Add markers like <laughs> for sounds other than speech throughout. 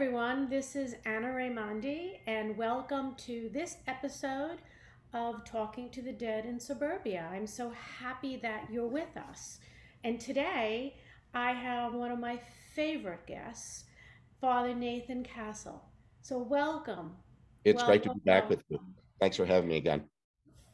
everyone. This is Anna Raimondi, and welcome to this episode of Talking to the Dead in Suburbia. I'm so happy that you're with us. And today I have one of my favorite guests, Father Nathan Castle. So, welcome. It's welcome, great to be back with you. Thanks for having me again.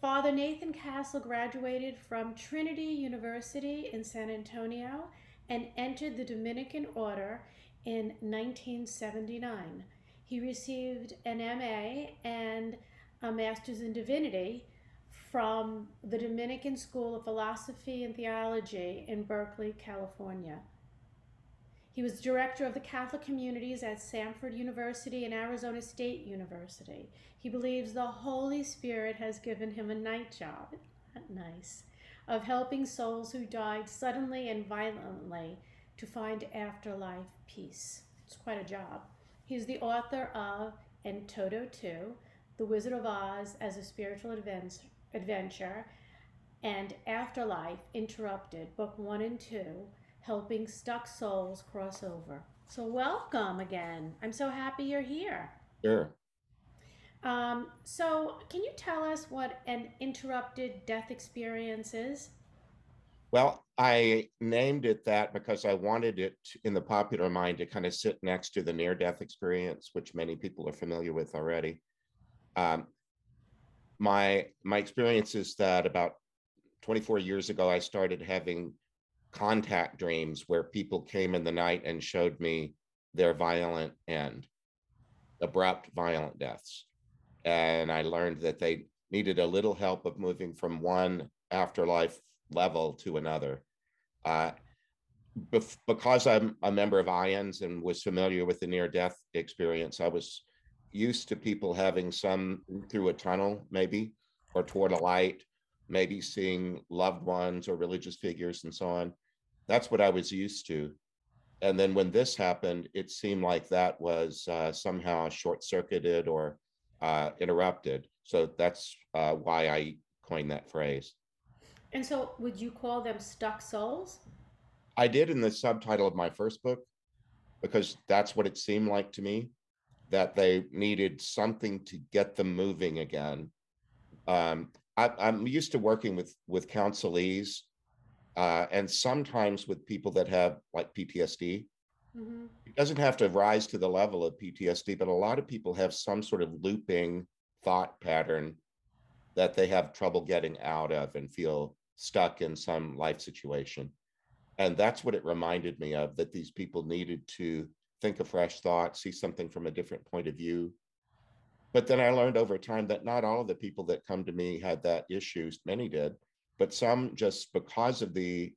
Father Nathan Castle graduated from Trinity University in San Antonio and entered the Dominican Order in 1979. He received an MA and a Master's in Divinity from the Dominican School of Philosophy and Theology in Berkeley, California. He was director of the Catholic communities at Stanford University and Arizona State University. He believes the Holy Spirit has given him a night job, nice, of helping souls who died suddenly and violently to find afterlife peace. It's quite a job. He's the author of And Toto Too, The Wizard of Oz as a Spiritual Adventure, and Afterlife Interrupted, Book 1 and 2, Helping Stuck Souls Cross Over. So, welcome again. I'm so happy you're here. Sure. Um, so, can you tell us what an interrupted death experience is? Well, I named it that because I wanted it in the popular mind to kind of sit next to the near death experience, which many people are familiar with already. Um, my my experience is that about 24 years ago, I started having contact dreams where people came in the night and showed me their violent end, abrupt, violent deaths. And I learned that they needed a little help of moving from one afterlife level to another. Uh, bef- because I'm a member of IONS and was familiar with the near death experience, I was used to people having some through a tunnel, maybe, or toward a light, maybe seeing loved ones or religious figures and so on. That's what I was used to. And then when this happened, it seemed like that was uh, somehow short circuited or uh, interrupted. So that's uh, why I coined that phrase. And so, would you call them stuck souls? I did in the subtitle of my first book because that's what it seemed like to me that they needed something to get them moving again. Um, I, am used to working with with counselees uh, and sometimes with people that have like PTSD. Mm-hmm. It doesn't have to rise to the level of PTSD, but a lot of people have some sort of looping thought pattern that they have trouble getting out of and feel stuck in some life situation. And that's what it reminded me of that these people needed to think a fresh thought, see something from a different point of view. But then I learned over time that not all of the people that come to me had that issue. Many did, but some just because of the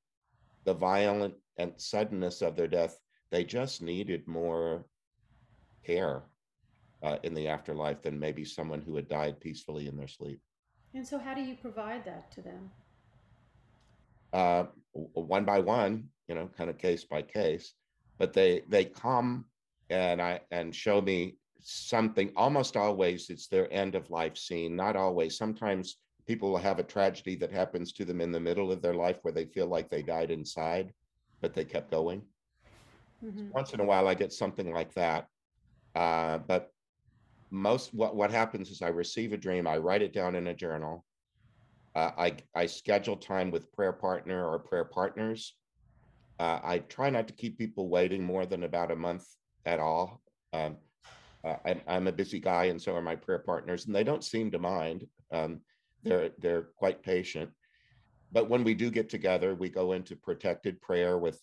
the violent and suddenness of their death, they just needed more care uh, in the afterlife than maybe someone who had died peacefully in their sleep. And so, how do you provide that to them? Uh, one by one, you know, kind of case by case. But they they come and I and show me something. Almost always, it's their end of life scene. Not always. Sometimes people will have a tragedy that happens to them in the middle of their life where they feel like they died inside, but they kept going. Mm-hmm. Once in a while, I get something like that. Uh, but most what what happens is I receive a dream, I write it down in a journal. Uh, I I schedule time with prayer partner or prayer partners. Uh, I try not to keep people waiting more than about a month at all. Um, uh, I, am a busy guy, and so are my prayer partners, and they don't seem to mind. Um, they're they're quite patient. But when we do get together, we go into protected prayer with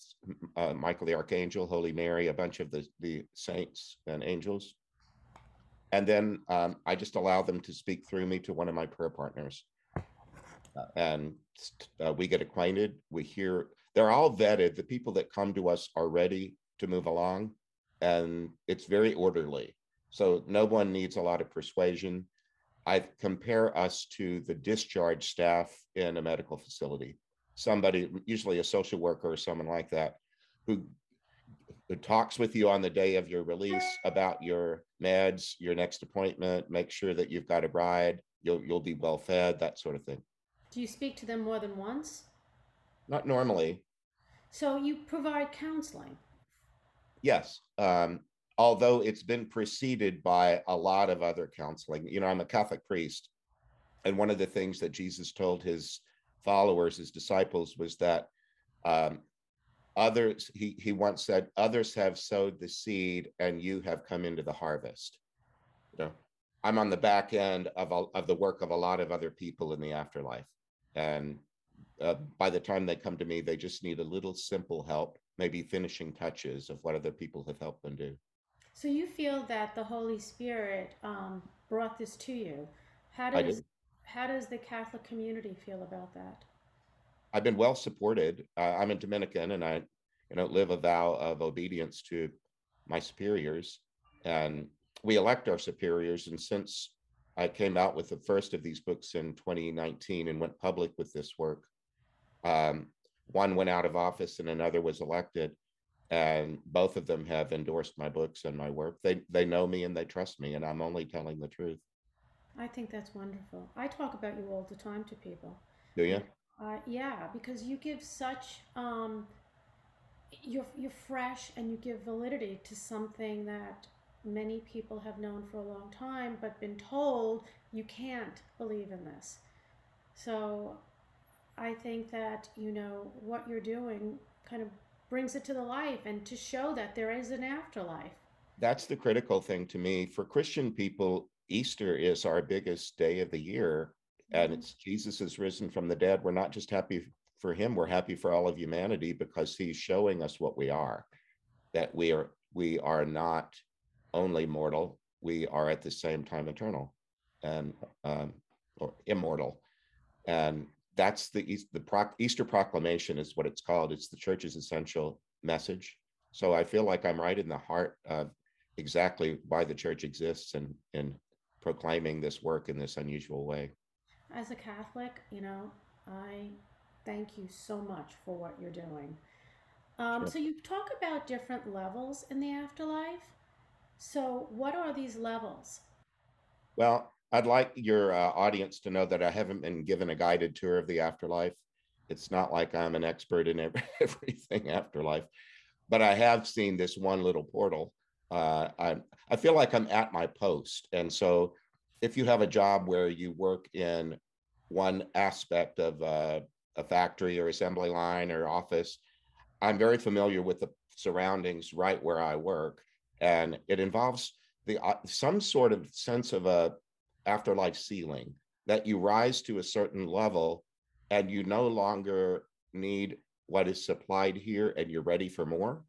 uh, Michael the Archangel, Holy Mary, a bunch of the the saints and angels and then um, I just allow them to speak through me to one of my prayer partners. Uh, and uh, we get acquainted. We hear, they're all vetted. The people that come to us are ready to move along, and it's very orderly. So no one needs a lot of persuasion. I compare us to the discharge staff in a medical facility. Somebody, usually a social worker or someone like that, who who talks with you on the day of your release about your meds, your next appointment, make sure that you've got a ride, you'll you'll be well fed, that sort of thing. Do you speak to them more than once? Not normally. So you provide counseling. Yes, um, although it's been preceded by a lot of other counseling. You know, I'm a Catholic priest, and one of the things that Jesus told his followers, his disciples, was that um, others, he, he once said, others have sowed the seed and you have come into the harvest. You know, I'm on the back end of, a, of the work of a lot of other people in the afterlife. And uh, by the time they come to me, they just need a little simple help, maybe finishing touches of what other people have helped them do. So you feel that the Holy Spirit um, brought this to you. How does how does the Catholic community feel about that? I've been well supported. Uh, I'm a Dominican, and I, you know, live a vow of obedience to my superiors, and we elect our superiors. And since I came out with the first of these books in 2019 and went public with this work, um, one went out of office and another was elected and both of them have endorsed my books and my work. They they know me and they trust me, and I'm only telling the truth. I think that's wonderful. I talk about you all the time to people. Do you? Uh, yeah, because you give such um, you're you're fresh and you give validity to something that many people have known for a long time, but been told you can't believe in this. So, I think that you know what you're doing kind of brings it to the life and to show that there is an afterlife. That's the critical thing to me. For Christian people, Easter is our biggest day of the year, and mm-hmm. it's Jesus is risen from the dead. We're not just happy for him, we're happy for all of humanity because he's showing us what we are, that we are we are not only mortal, we are at the same time eternal and um, or immortal. And that's the the Easter proclamation is what it's called. It's the church's essential message. So I feel like I'm right in the heart of exactly why the church exists and in proclaiming this work in this unusual way. As a Catholic, you know, I thank you so much for what you're doing. Um, sure. So you talk about different levels in the afterlife. So what are these levels? Well, I'd like your uh, audience to know that I haven't been given a guided tour of the afterlife. It's not like I'm an expert in every, <laughs> everything afterlife, but I have seen this one little portal. Uh, I I feel like I'm at my post, and so if you have a job where you work in one aspect of uh, a factory or assembly line or office, I'm very familiar with the surroundings right where I work, and it involves the uh, some sort of sense of a afterlife ceiling that you rise to a certain level and you no longer need what is supplied here and you're ready for more.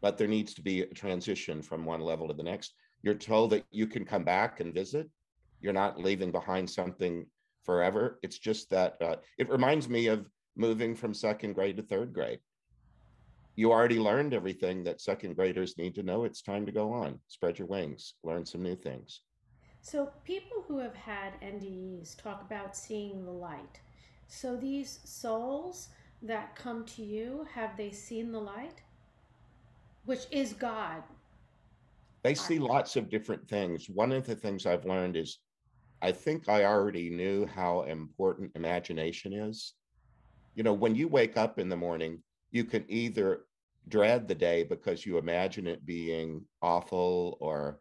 But there needs to be a transition from one level to the next. You're told that you can come back and visit. You're not leaving behind something forever it's just that uh, it reminds me of moving from second grade to third grade you already learned everything that second graders need to know it's time to go on spread your wings learn some new things so, people who have had NDEs talk about seeing the light. So, these souls that come to you, have they seen the light? Which is God. They see lots of different things. One of the things I've learned is I think I already knew how important imagination is. You know, when you wake up in the morning, you can either dread the day because you imagine it being awful or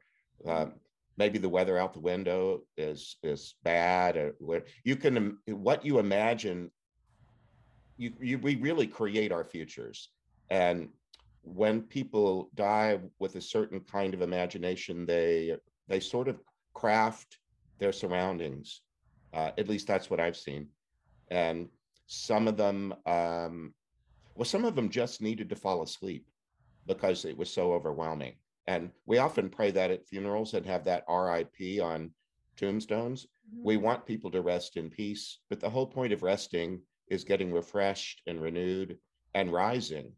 um, maybe the weather out the window is is bad or you can what you imagine you, you we really create our futures and when people die with a certain kind of imagination they they sort of craft their surroundings uh, at least that's what i've seen and some of them um, well some of them just needed to fall asleep because it was so overwhelming and we often pray that at funerals and have that RIP on tombstones. Mm-hmm. We want people to rest in peace, but the whole point of resting is getting refreshed and renewed and rising.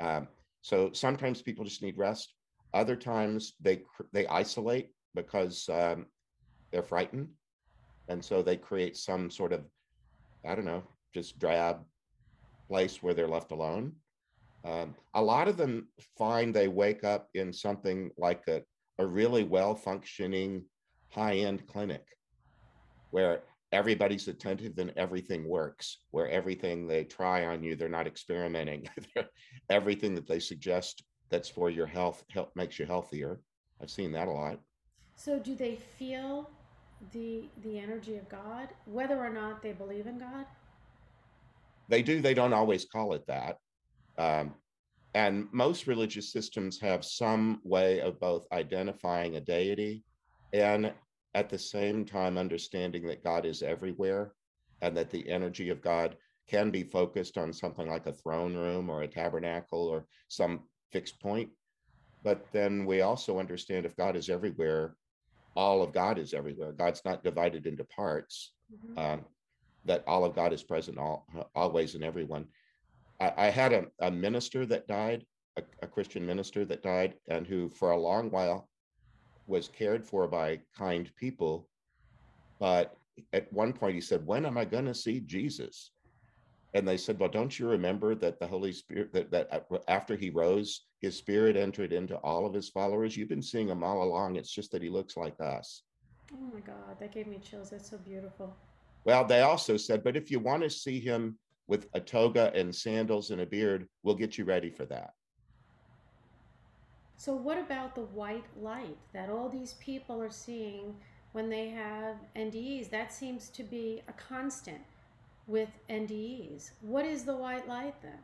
Um, so sometimes people just need rest. Other times they they isolate because um, they're frightened, and so they create some sort of I don't know, just drab place where they're left alone. Um, a lot of them find they wake up in something like a, a really well functioning high end clinic where everybody's attentive and everything works, where everything they try on you, they're not experimenting. <laughs> everything that they suggest that's for your health, help makes you healthier. I've seen that a lot. So do they feel the the energy of God, whether or not they believe in God? They do. They don't always call it that. Um, and most religious systems have some way of both identifying a deity and at the same time understanding that God is everywhere and that the energy of God can be focused on something like a throne room or a tabernacle or some fixed point. But then we also understand if God is everywhere, all of God is everywhere. God's not divided into parts. Mm-hmm. Um, that all of God is present all, always in everyone. I, I had a, a, minister that died, a, a Christian minister that died, and who for a long while was cared for by kind people. But at one point he said, When am I going to see Jesus? And they said, Well, don't you remember that the Holy Spirit, that, that uh, after he rose, his spirit entered into all of his followers? You've been seeing him all along. It's just that he looks like us. Oh my God, that gave me chills. That's so beautiful. Well, they also said, But if you want to see him with a toga and sandals and a beard, we'll get you ready for that. So, what about the white light that all these people are seeing when they have NDEs? That seems to be a constant with NDEs. What is the white light then?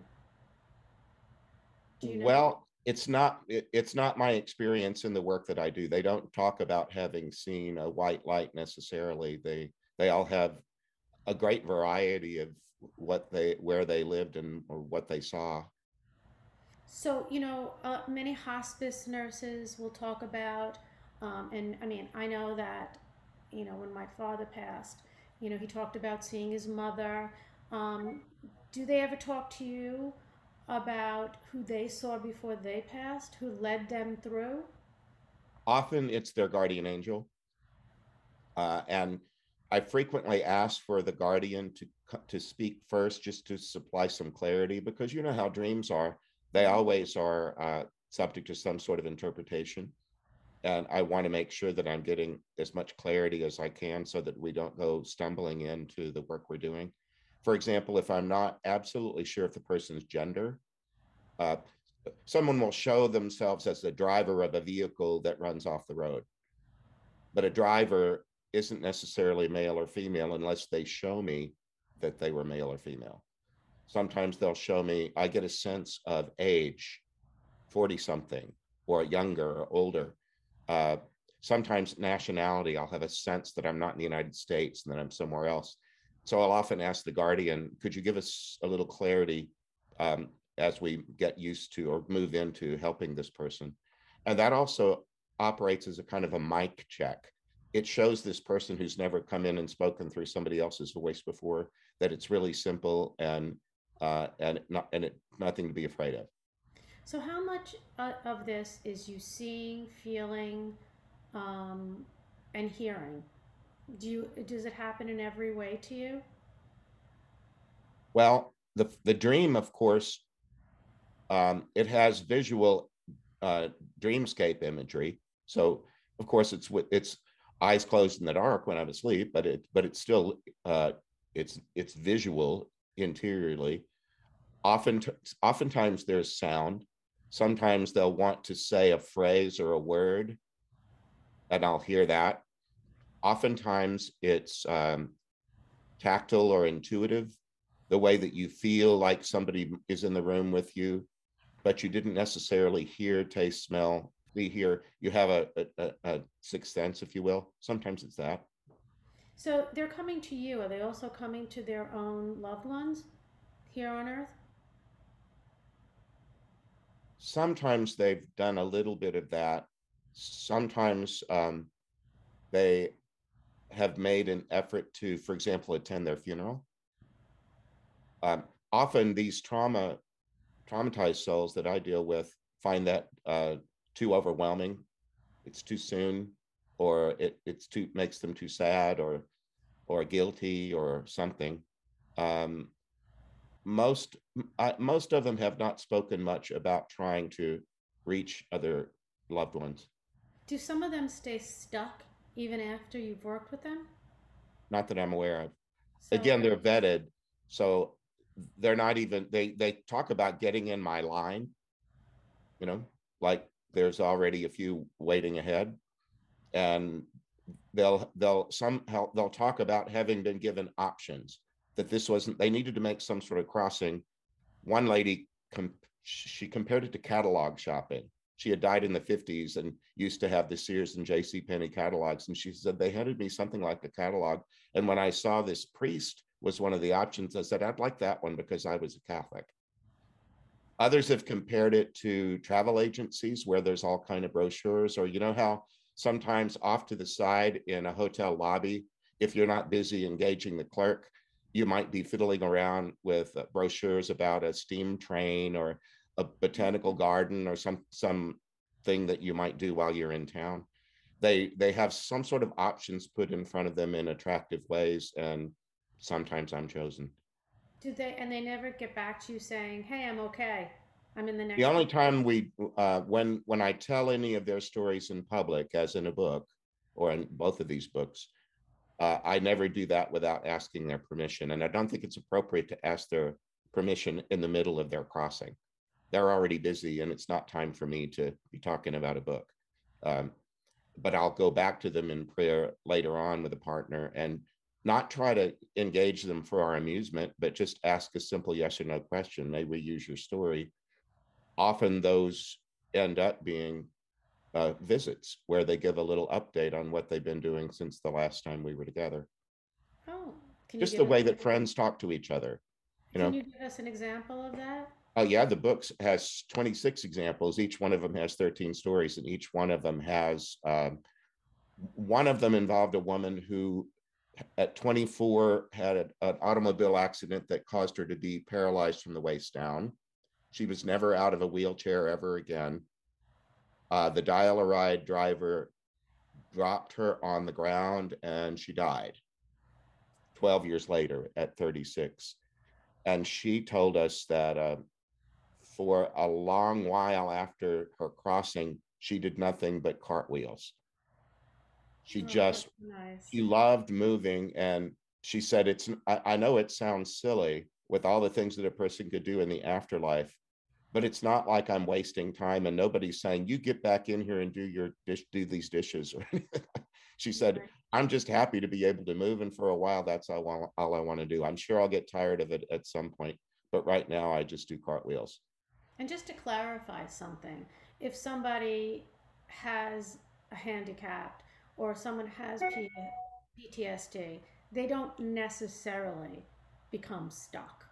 You know? Well, it's not it, it's not my experience in the work that I do. They don't talk about having seen a white light necessarily. They they all have a great variety of what they where they lived and or what they saw. So, you know, uh, many hospice nurses will talk about, um, and I mean, I know that, you know, when my father passed, you know, he talked about seeing his mother. Um, do they ever talk to you about who they saw before they passed, who led them through? Often it's their guardian angel. Uh, and I frequently ask for the guardian to to speak first, just to supply some clarity, because you know how dreams are they always are uh, subject to some sort of interpretation. And I want to make sure that I'm getting as much clarity as I can so that we don't go stumbling into the work we're doing. For example, if I'm not absolutely sure if the person's gender, uh, someone will show themselves as the driver of a vehicle that runs off the road. But a driver isn't necessarily male or female unless they show me that they were male or female. Sometimes they'll show me, I get a sense of age, 40 something, or younger or older. Uh, sometimes nationality, I'll have a sense that I'm not in the United States and that I'm somewhere else. So I'll often ask the guardian, could you give us a little clarity um, as we get used to or move into helping this person? And that also operates as a kind of a mic check. It shows this person who's never come in and spoken through somebody else's voice before that it's really simple and uh, and not and it, nothing to be afraid of. So, how much uh, of this is you seeing, feeling, um, and hearing? Do you does it happen in every way to you? Well, the the dream, of course, um, it has visual uh, dreamscape imagery. So, of course, it's with it's eyes closed in the dark when I'm asleep, but it but it's still uh, it's it's visual interiorly. Often, oftentimes there's sound. Sometimes they'll want to say a phrase or a word, and I'll hear that. Oftentimes it's um, tactile or intuitive, the way that you feel like somebody is in the room with you, but you didn't necessarily hear, taste, smell, see, hear. You have a, a, a sixth sense, if you will. Sometimes it's that. So they're coming to you. Are they also coming to their own loved ones here on Earth? Sometimes they've done a little bit of that. Sometimes um, they have made an effort to, for example, attend their funeral. Um, often these trauma, traumatized souls that I deal with find that uh, too overwhelming. It's too soon or it it's too makes them too sad or or guilty or something. Um, most I, most of them have not spoken much about trying to reach other loved ones. Do some of them stay stuck even after you've worked with them? Not that I'm aware of. So, Again, they're vetted, so they're not even they they talk about getting in my line, you know, like there's already a few waiting ahead. And they'll they'll somehow they'll talk about having been given options that this wasn't they needed to make some sort of crossing. One lady com- she compared it to catalog shopping. She had died in the 50s and used to have the Sears and J.C. Penney catalogs. And she said they handed me something like a catalog. And when I saw this priest was one of the options, I said, I'd like that one because I was a Catholic. Others have compared it to travel agencies where there's all kind of brochures, or you know how sometimes off to the side in a hotel lobby, if you're not busy engaging the clerk, you might be fiddling around with uh, brochures about a steam train or a botanical garden or some some thing that you might do while you're in town. They they have some sort of options put in front of them in attractive ways, and sometimes I'm chosen. Did they, and they never get back to you saying, hey, I'm okay. I'm in the next. The only time we, uh, when, when I tell any of their stories in public, as in a book, or in both of these books, uh, I never do that without asking their permission. And I don't think it's appropriate to ask their permission in the middle of their crossing. They're already busy and it's not time for me to be talking about a book. Um, but I'll go back to them in prayer later on with a partner and not try to engage them for our amusement, but just ask a simple yes or no question. May we use your story? Often those end up being uh, visits where they give a little update on what they've been doing since the last time we were together. Oh, just the way that friends talk to each other. You can know? you give us an example of that? Oh yeah, the book has 26 examples. Each one of them has 13 stories, and each one of them has um, one of them involved a woman who at 24 had a, an automobile accident that caused her to be paralyzed from the waist down. She was never out of a wheelchair ever again. Uh, the dial-a-ride driver dropped her on the ground and she died 12 years later at 36. And she told us that uh, for a long while after her crossing, she did nothing but cartwheels. She oh, just nice. she loved moving, and she said, "It's I, I know it sounds silly with all the things that a person could do in the afterlife, but it's not like I'm wasting time, and nobody's saying you get back in here and do your dish, do these dishes <laughs> or anything." she said, "I'm just happy to be able to move, and for a while, that's all, I, all I want to do. I'm sure I'll get tired of it at some point, but right now, I just do cartwheels." And just to clarify something, if somebody has a handicap or someone has PTSD, they don't necessarily become stuck.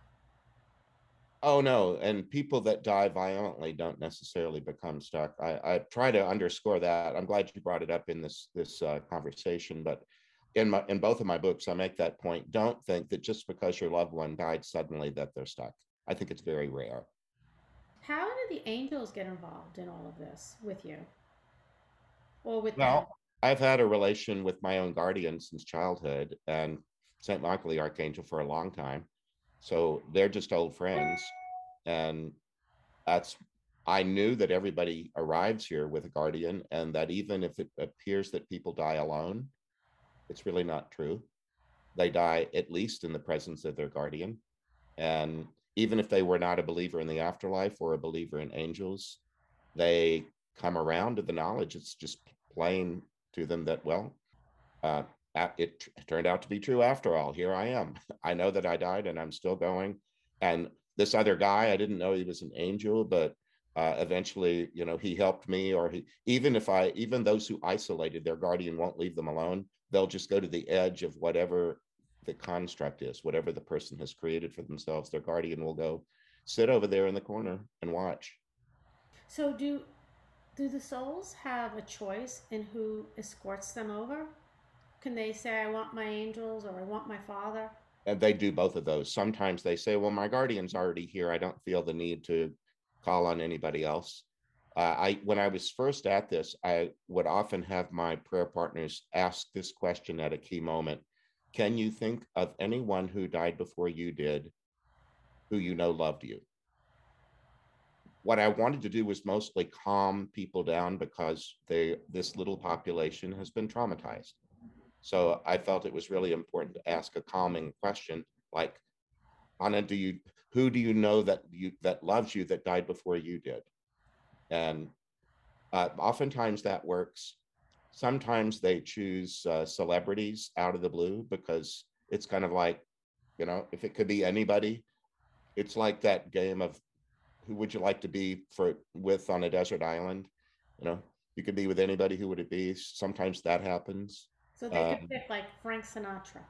Oh no, and people that die violently don't necessarily become stuck. I, I try to underscore that. I'm glad you brought it up in this this uh, conversation, but in my in both of my books, I make that point. Don't think that just because your loved one died suddenly that they're stuck. I think it's very rare. How do the angels get involved in all of this with you, or with well, them? I've had a relation with my own guardian since childhood and St. Michael the Archangel for a long time. So they're just old friends. And that's, I knew that everybody arrives here with a guardian and that even if it appears that people die alone, it's really not true. They die at least in the presence of their guardian. And even if they were not a believer in the afterlife or a believer in angels, they come around to the knowledge. It's just plain to them that, well, uh, it turned out to be true after all. Here I am. <laughs> I know that I died and I'm still going. And this other guy, I didn't know he was an angel, but uh, eventually, you know, he helped me. Or he, even if I, even those who isolated their guardian won't leave them alone. They'll just go to the edge of whatever the construct is, whatever the person has created for themselves. Their guardian will go sit over there in the corner and watch. So, do do the souls have a choice in who escorts them over? Can they say, I want my angels or I want my father? And they do both of those. Sometimes they say, Well, my guardian's already here. I don't feel the need to call on anybody else. Uh, I when I was first at this, I would often have my prayer partners ask this question at a key moment. Can you think of anyone who died before you did who you know loved you? what I wanted to do was mostly calm people down because they this little population has been traumatized. So I felt it was really important to ask a calming question like, Anna, do you who do you know that you that loves you that died before you did? And Uh, oftentimes that works. Sometimes they choose uh, celebrities out of the blue because it's kind of like, you know, if it could be anybody, it's like that game of who would you like to be for with on a desert island? You know, you could be with anybody. Who would it be? Sometimes that happens. So they could Um, pick like Frank Sinatra.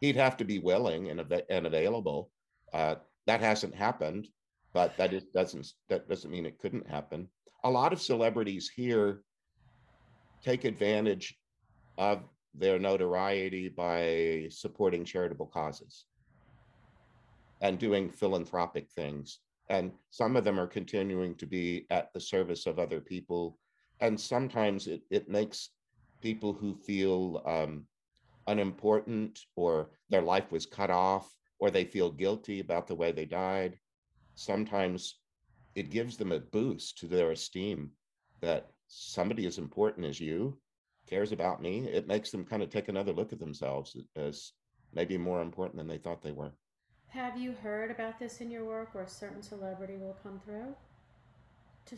he'd have to be willing and, ava- and available. Uh, that hasn't happened, but that is, doesn't that doesn't mean it couldn't happen. A lot of celebrities here take advantage of their notoriety by supporting charitable causes and doing philanthropic things. And some of them are continuing to be at the service of other people. And sometimes it, it makes people who feel um, unimportant or their life was cut off or they feel guilty about the way they died. Sometimes it gives them a boost to their esteem that somebody as important as you cares about me. It makes them kind of take another look at themselves as maybe more important than they thought they were. Have you heard about this in your work where a certain celebrity will come through?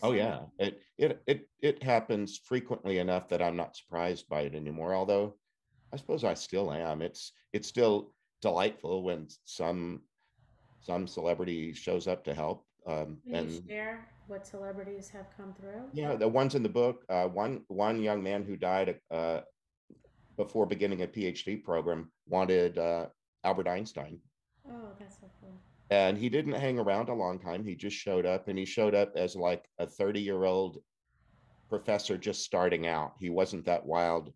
Oh yeah, it it it it happens frequently enough that I'm not surprised by it anymore. Although I suppose I still am. It's it's still delightful when some some celebrity shows up to help. Um, you and share what celebrities have come through? yeah, the ones in the book. Uh, one one young man who died uh, before beginning a PhD program wanted uh, Albert Einstein. Oh, that's so cool. And he didn't hang around a long time. He just showed up and he showed up as like a 30 year old professor just starting out. He wasn't that wild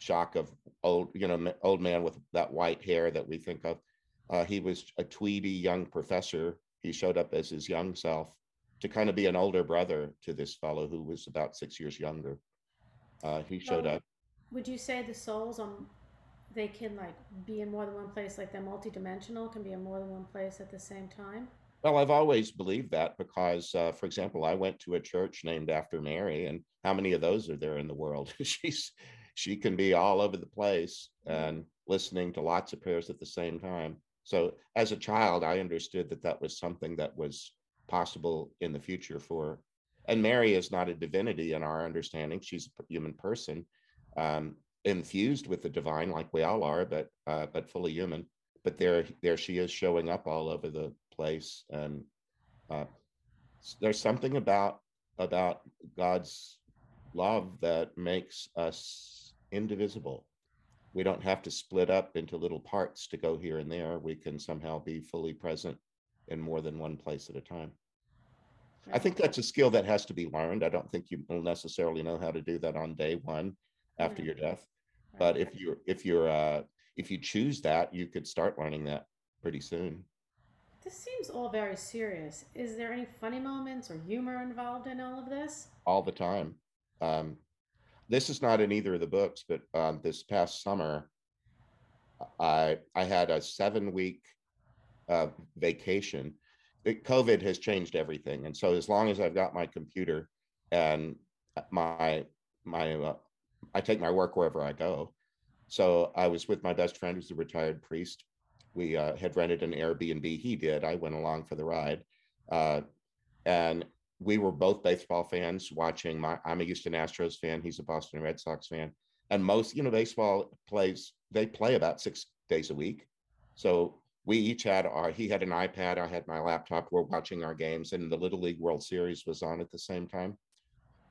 shock of old you know old man with that white hair that we think of. Uh, he was a tweedy young professor. He showed up as his young self to kind of be an older brother to this fellow who was about six years younger. Uh, he showed So- up. Would you say the souls um they can like be in more than one place, like they're multidimensional, can be in more than one place at the same time? Well, I've always believed that because, uh, for example, I went to a church named after Mary, and how many of those are there in the world? <laughs> She's she can be all over the place and listening to lots of prayers at the same time. So, as a child, I understood that that was something that was possible in the future for. And Mary is not a divinity in our understanding; she's a human person, um, infused with the divine, like we all are, but uh, but fully human. But there there she is showing up all over the place and uh, there's something about about god's love that makes us indivisible. We don't have to split up into little parts to go here and there. We can somehow be fully present in more than one place at a time. I think that's a skill that has to be learned. I don't think you will necessarily know how to do that on day one after your death Right. but if you're if you're uh if you choose that you could start learning that pretty soon This seems all very serious. Is there any funny moments or humor involved in all of this? all the time um this is not in either of the books but um this past summer i i had a seven week uh vacation It- covid has changed everything and so as long as i've got my computer and my my uh, i take my work wherever i go. So i was with my best friend who's a retired priest. We uh, had rented an airbnb. He did. I went along for the ride. Uh, and we were both baseball fans watching my i'm a houston astros fan. He's a boston red sox fan. And most you know baseball plays they play about six days a week. So we each had our he had an ipad. I had my laptop. We're watching our games. And the little league world series was on at the same time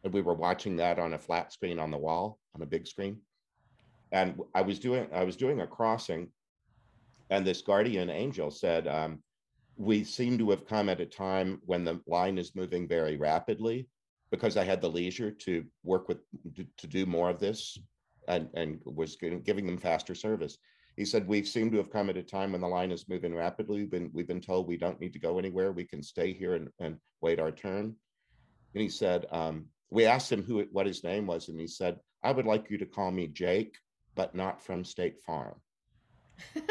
and we were watching that on a flat screen on the wall on a big screen and i was doing i was doing a crossing and this guardian angel said um, we seem to have come at a time when the line is moving very rapidly because I had the leisure to work with to, do more of this and, and was giving giving them faster service. He said, we seem to have come at a time when the line is moving rapidly. We've been, we've been told we don't need to go anywhere. We can stay here and, and wait our turn. And he said, um, we asked him who, what his name was. And he said, I would like you to call me Jake, but not from State Farm. <laughs>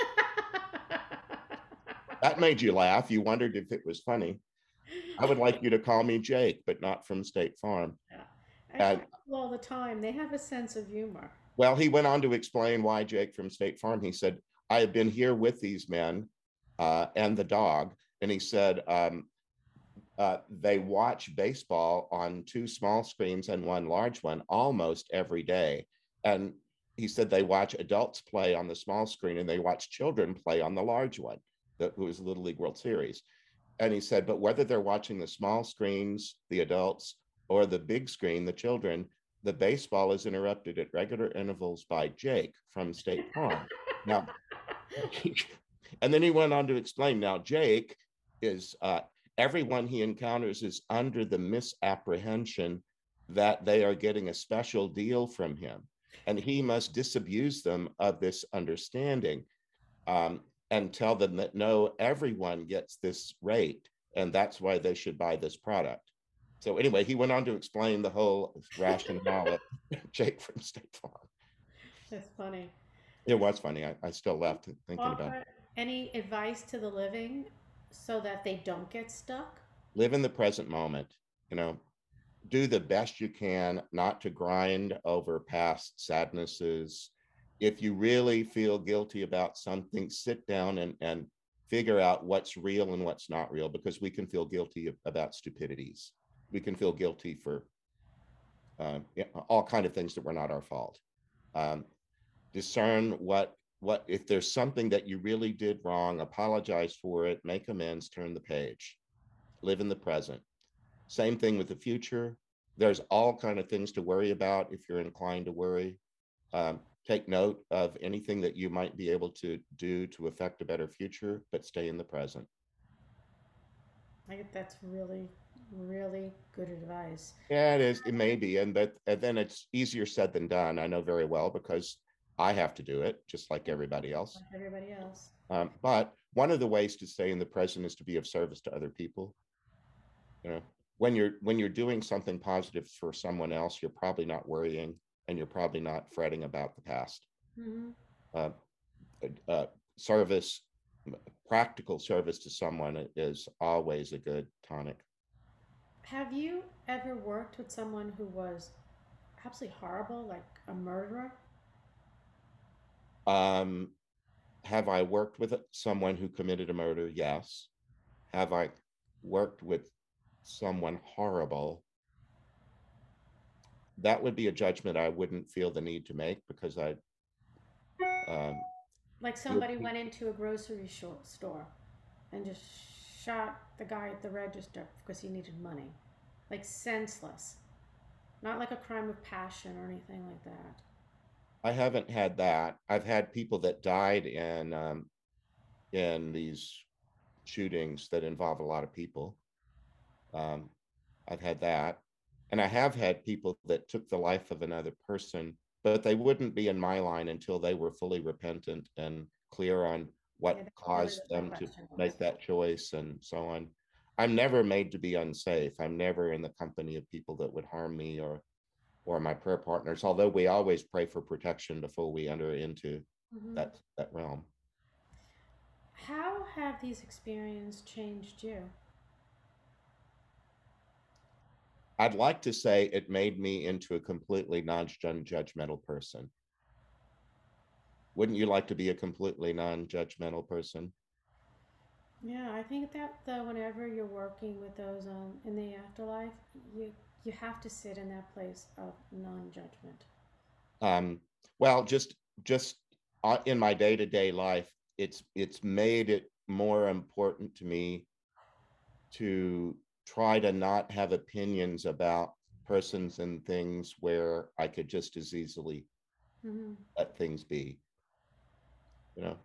That made you laugh. You wondered if it was funny. I would like you to call me Jake, but not from State Farm. I and- all the time. They have a sense of humor. Well, he went on to explain why Jake from State Farm. He said, I have been here with these men uh, and the dog. And he said, um, uh, they watch baseball on two small screens and one large one almost every day. And he said they watch adults play on the small screen and they watch children play on the large one, that was Little League World Series. And he said, but whether they're watching the small screens, the adults, or the big screen, the children, the baseball is interrupted at regular intervals by Jake from State Farm. now, <laughs> <laughs> and then he went on to explain now, Jake is uh, everyone he encounters is under the misapprehension that they are getting a special deal from him. And he must disabuse them of this understanding um, and tell them that no, everyone gets this rate, and that's why they should buy this product. So, anyway, he went on to explain the whole rationale of <laughs> Jake from State Farm. That's funny. It was funny. I, I still left thinking about it. Any advice to the living so that they don't get stuck? live in the present moment you know? Do the best you can not to grind over past sadnesses. If you really feel guilty about something sit down and and figure out what's real and what's not real because we can feel guilty about stupidities. We can feel guilty for yeah, all kind of things that were not our fault. Um, discern what what if there's something that you really did wrong apologize for it make amends turn the page. Live in the present. Same thing with the future. There's all kind of things to worry about if you're inclined to worry. Um, take note of anything that you might be able to do to affect a better future but stay in the present. I think that's really, really good advice. yeah it is. It may be and but and then it's easier said than done i know very well because i have to do it just like everybody else Like everybody else. Um, but one of the ways to stay in the present is to be of service to other people. You know, when you're when you're doing something positive for someone else, you're probably not worrying and you're probably not fretting about the past. hmm Uh, uh, uh, service, practical service to someone is always a good tonic. Have you ever worked with someone who was absolutely horrible, like a murderer? Um, have I worked with someone who committed a murder? Yes. Have I worked with someone horrible? That would be a judgment I wouldn't feel the need to make because I, um, Like somebody went into a grocery store and just shot the guy at the register because he needed money. Like senseless. Not like a crime of passion or anything like that. I haven't had that. I've had people that died in um, in these shootings that involve a lot of people. Um, I've had that, and I have had people that took the life of another person, but they wouldn't be in my line until they were fully repentant and clear on what Yeah, caused them to make that choice and so on. I'm never made to be unsafe. I'm never in the company of people that would harm me or or my prayer partners, although we always pray for protection before we enter into Mhm. that that realm. How have these experiences changed you? I'd like to say it made me into a completely non-judgmental person. Wouldn't you like to be a completely non-judgmental person? Yeah, I think that though, whenever you're working with those um, in the afterlife, you you have to sit in that place of non-judgment. Um, well, just just uh, in my day-to-day life, it's it's made it more important to me to try to not have opinions about persons and things where I could just as easily hmm let things be. You know,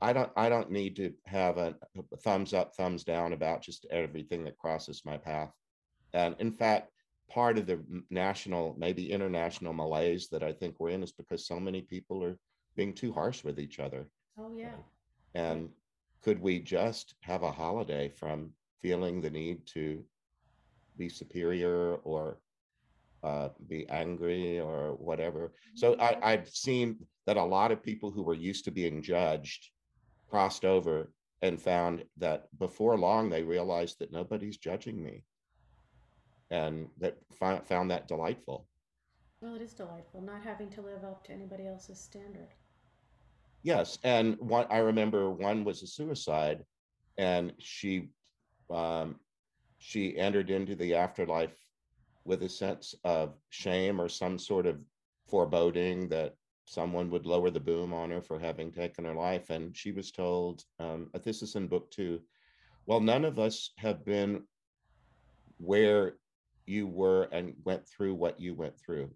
I don't I don't need to have a, a thumbs up, thumbs down about just everything that crosses my path. And in fact, part of the national, maybe international malaise that I think we're in is because so many people are being too harsh with each other. Oh yeah, And could we just have a holiday from feeling the need to be superior or uh, be angry or whatever? So I, I've seen that a lot of people who were used to being judged crossed over and found that before long they realized that nobody's judging me and that fi- found that delightful. well, it is delightful not having to live up to anybody else's standard. Yes, and one I remember one was a suicide, and she um, she entered into the afterlife with a sense of shame or some sort of foreboding that someone would lower the boom on her for having taken her life. And she was told, um, this is in book two, well, none of us have been where you were and went through what you went through.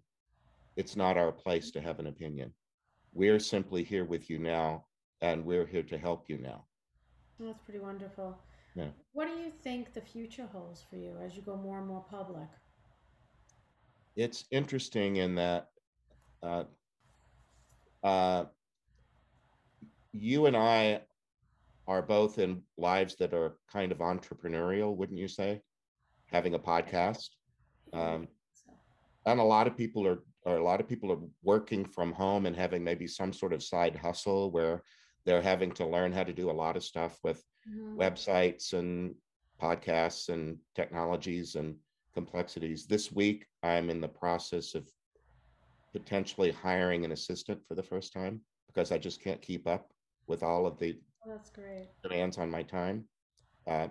It's not our place to have an opinion. We're simply here with you now, and we're here to help you now. That's pretty wonderful. Yeah. What do you think the future holds for you as you go more and more public? It's interesting in that uh, uh, you and I are both in lives that are kind of entrepreneurial, wouldn't you say? Having a podcast. Um, So, and a lot of people are, or a lot of people are working from home and having maybe some sort of side hustle where they're having to learn how to do a lot of stuff with mhm. websites and podcasts and technologies and complexities. This week, I'm in the process of potentially hiring an assistant for the first time because I just can't keep up with all of the Oh, that's great. demands on my time. Uh,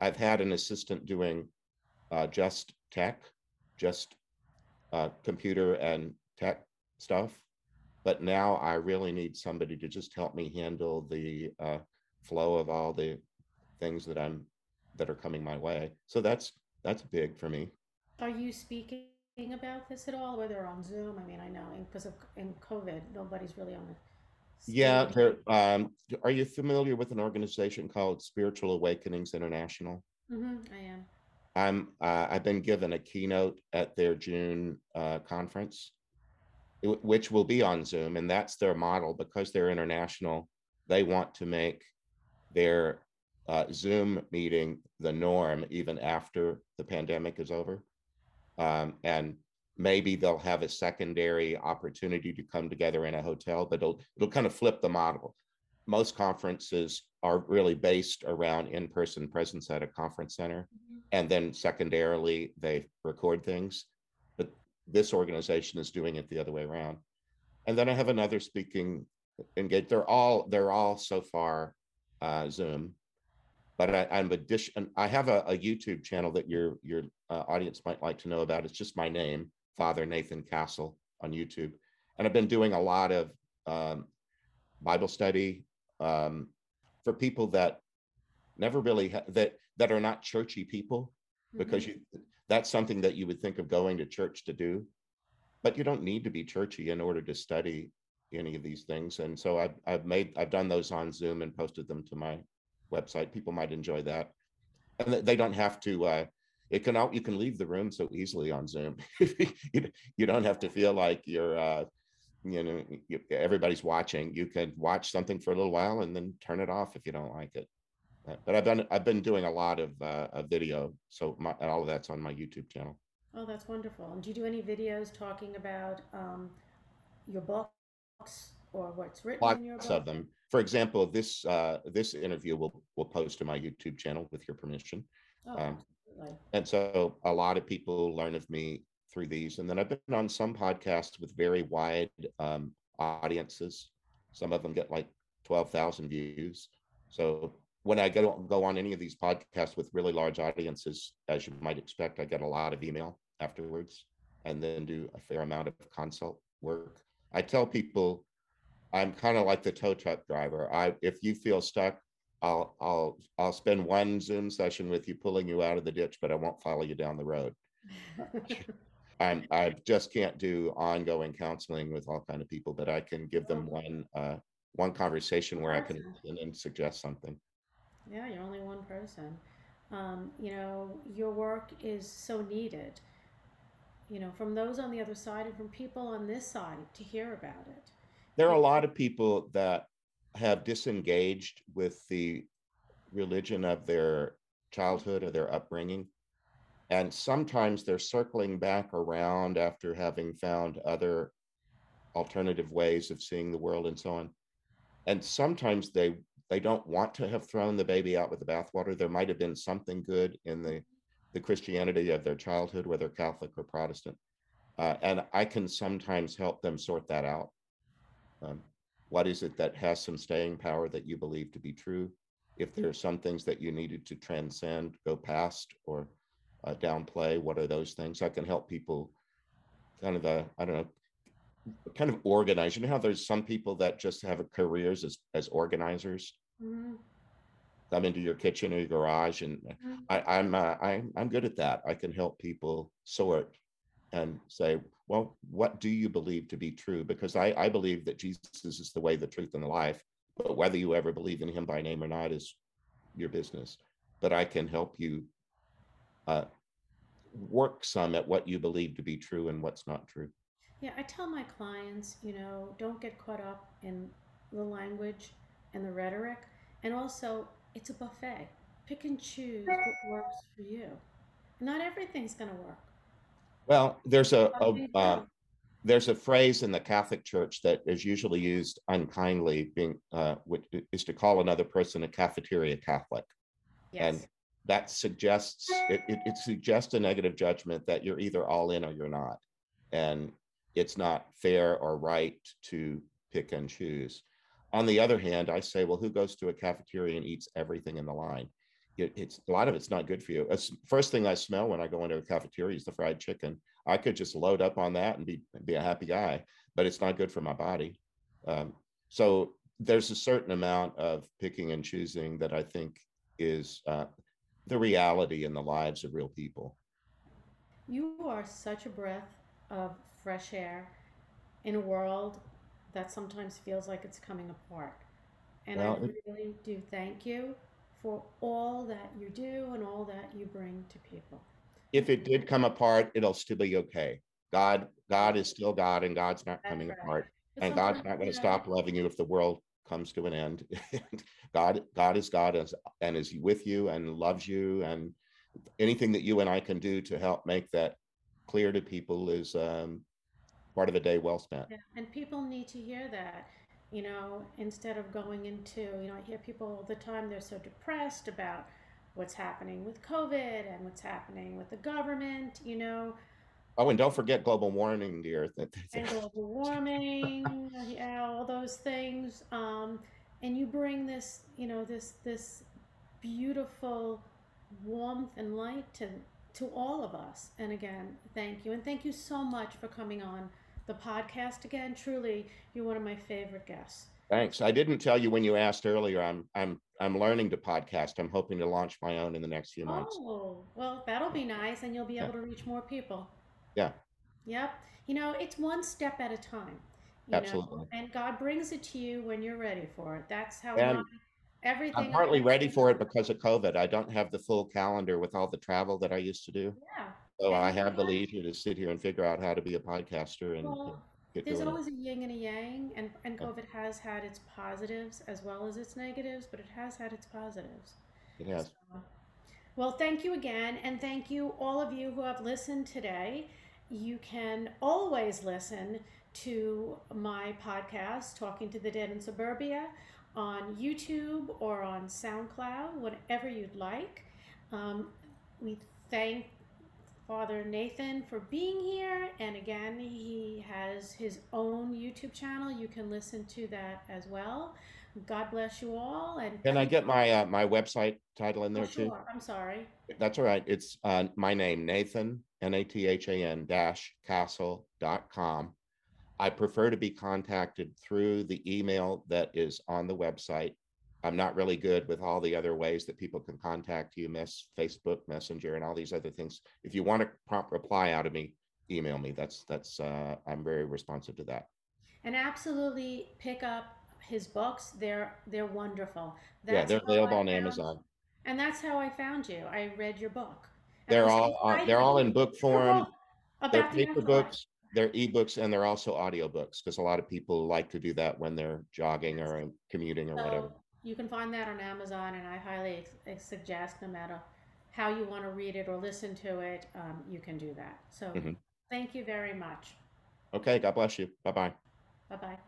I've had an assistant doing uh, just tech, just uh, computer and tech stuff. But now I really need somebody to just help me handle the uh, flow of all the things that I'm that are coming my way. So that's that's big for me. Are you speaking about this at all, whether on Zoom? I mean, I know because of in COVID, nobody's really on the Yeah, there. Um, are you familiar with an organization called Spiritual Awakenings International? Mm-hmm, I am. I'm uh, I've been given a keynote at their June uh, conference, which will be on Zoom, and that's their model because they're international. They want to make their uh, Zoom meeting the norm even after the pandemic is over, um, and maybe they'll have a secondary opportunity to come together in a hotel, but it'll it'll kind of flip the model. Most conferences are really based around in-person presence at a conference center. And then secondarily they record things. But this organization is doing it the other way around. And then i have another speaking engage they're all they're all so far uh zoom. But I, i'm addition i have a, a youtube channel that your your uh, audience might like to know about. It's just my name father nathan castle on youtube. And i've been doing a lot of um, bible study um, for people that never really ha- that that are not churchy people because you that's something that you would think of going to church to do. But you don't need to be churchy in order to study any of these things. And so i've, I've made i've done those on zoom and posted them to my website. People might enjoy that. And they- don't have to uh it can out you can leave the room so easily on zoom. <laughs> You, you don't have to feel like you're uh you know you, everybody's watching. You can watch something for a little while and then turn it off if you don't like it but I've been I've been doing a lot of uh, of video, so my, and all of that's on my YouTube channel. Oh, that's wonderful. And do you do any videos talking about um, your books or what's written in your Lots of them. For example, this uh, this interview will will post to my YouTube channel with your permission, Oh, um, absolutely. and so a lot of people learn of me through these. And then I've been on some podcasts with very wide um, audiences. Some of them get like twelve thousand views. So when I go go on any of these podcasts with really large audiences, as you might expect, I get a lot of email afterwards, and then do a fair amount of consult work. I tell people I'm kind of like the tow truck driver. I if you feel stuck, I'll I'll I'll spend one Zoom session with you pulling you out of the ditch, but I won't follow you down the road. <laughs> I'm I just can't do ongoing counseling with all kind of people, but I can give them one uh one conversation where I can and suggest something. Yeah, you're only one person. Um, you know, your work is so needed, you know, from those on the other side and from people on this side to hear about it. There are a lot of people that have disengaged with the religion of their childhood or their upbringing. And sometimes they're circling back around after having found other alternative ways of seeing the world and so on. And sometimes they they don't want to have thrown the baby out with the bathwater. There might have been something good in the the Christianity of their childhood, whether Catholic or Protestant. Uh, and I can sometimes help them sort that out. Um, what is it that has some staying power that you believe to be true? If there are some things that you needed to transcend, go past, or uh, downplay. What are those things? I can help people kind of, uh, I don't know, kind of organize. You know how there's some people that just have careers as, as organizers? Mhm. come into your kitchen or your garage and Mhm. I, I'm uh, I'm I'm good at that. I can help people sort and say, well, what do you believe to be true? Because I, I believe that Jesus is the way, the truth, and the life. But whether you ever believe in him by name or not is your business. But I can help you uh, work some at what you believe to be true and what's not true. Yeah, I tell my clients, you know, don't get caught up in the language and the rhetoric. And also, it's a buffet. Pick and choose what works for you. Not everything's going to work. Well, there's a, a uh, there's a phrase in the Catholic Church that is usually used unkindly, being uh, which is to call another person a cafeteria Catholic, and that suggests it, it, it suggests a negative judgment that you're either all in or you're not, and it's not fair or right to pick and choose. On the other hand, I say, well, who goes to a cafeteria and eats everything in the line? It, it's a lot of it's not good for you. It's first thing I smell when I go into a cafeteria is the fried chicken. I could just load up on that and be be a happy guy, but it's not good for my body. Um, so there's a certain amount of picking and choosing that I think is uh, the reality in the lives of real people. You are such a breath of fresh air in a world that sometimes feels like it's coming apart. And I Well, it, really do thank you for all that you do and all that you bring to people. if it did come apart, it'll still be okay. God, God is still God, and God's not That's coming right. apart, But and God's not going to stop loving you if the world comes to an end. <laughs> God, God is God, as, and is with you and loves you, and anything that you and I can do to help make that clear to people is um, part of a day well spent. Yeah, and people need to hear that, you know, instead of going into, you know, I hear people all the time, they're so depressed about what's happening with COVID and what's happening with the government, you know, Oh, and don't forget global warming, dear. <laughs> And global warming, yeah, all those things. Um, and you bring this, you know, this this beautiful warmth and light to to all of us. And again, thank you, and thank you so much for coming on the podcast again. Truly, you're one of my favorite guests. Thanks. I didn't tell you when you asked earlier. I'm I'm I'm learning to podcast. I'm hoping to launch my own in the next few months. Oh, well, that'll be nice, and you'll be Yeah. able to reach more people. Yeah, Yep. You know, it's one step at a time, you know, absolutely. and God brings it to you when you're ready for it. That's how And my, I'm everything partly ready for it because of COVID. I don't have the full calendar with all the travel that I used to do. Yeah. So I have the leisure to sit here and figure out how to be a podcaster and, Well, there's it. always a yin and a yang, and, and Yeah, COVID has had its positives as well as its negatives, but it has had its positives. it has. So, well, thank you again, and thank you all of you who have listened today. You can always listen to my podcast, Talking to the Dead in Suburbia, on YouTube or on SoundCloud, whatever you'd like. Um, we thank Father Nathan for being here, and again, he has his own YouTube channel. You can listen to that as well. God bless you all, and Can I get my uh, my website title in Oh, there too? sure. I'm sorry. That's all right. It's uh, my name, Nathan, N A T H A N dash castle.com. I prefer to be contacted through the email that is on the website. I'm not really good with all the other ways that people can contact you, mess Facebook Messenger and all these other things. If you want a prompt reply out of me, email me. That's that's uh, I'm very responsive to that. and absolutely pick up his books they're they're wonderful Yeah, they're available on Amazon. and that's how i found you i read your book and They're all uh, they're all in book form. book They're paper books, they're ebooks, and they're also audiobooks because a lot of people like to do that when they're jogging or commuting or whatever. you can find that on amazon and i highly suggest no matter how you want to read it or listen to it um, you can do that so Mhm. thank you very much Okay, God bless you. Bye bye. bye bye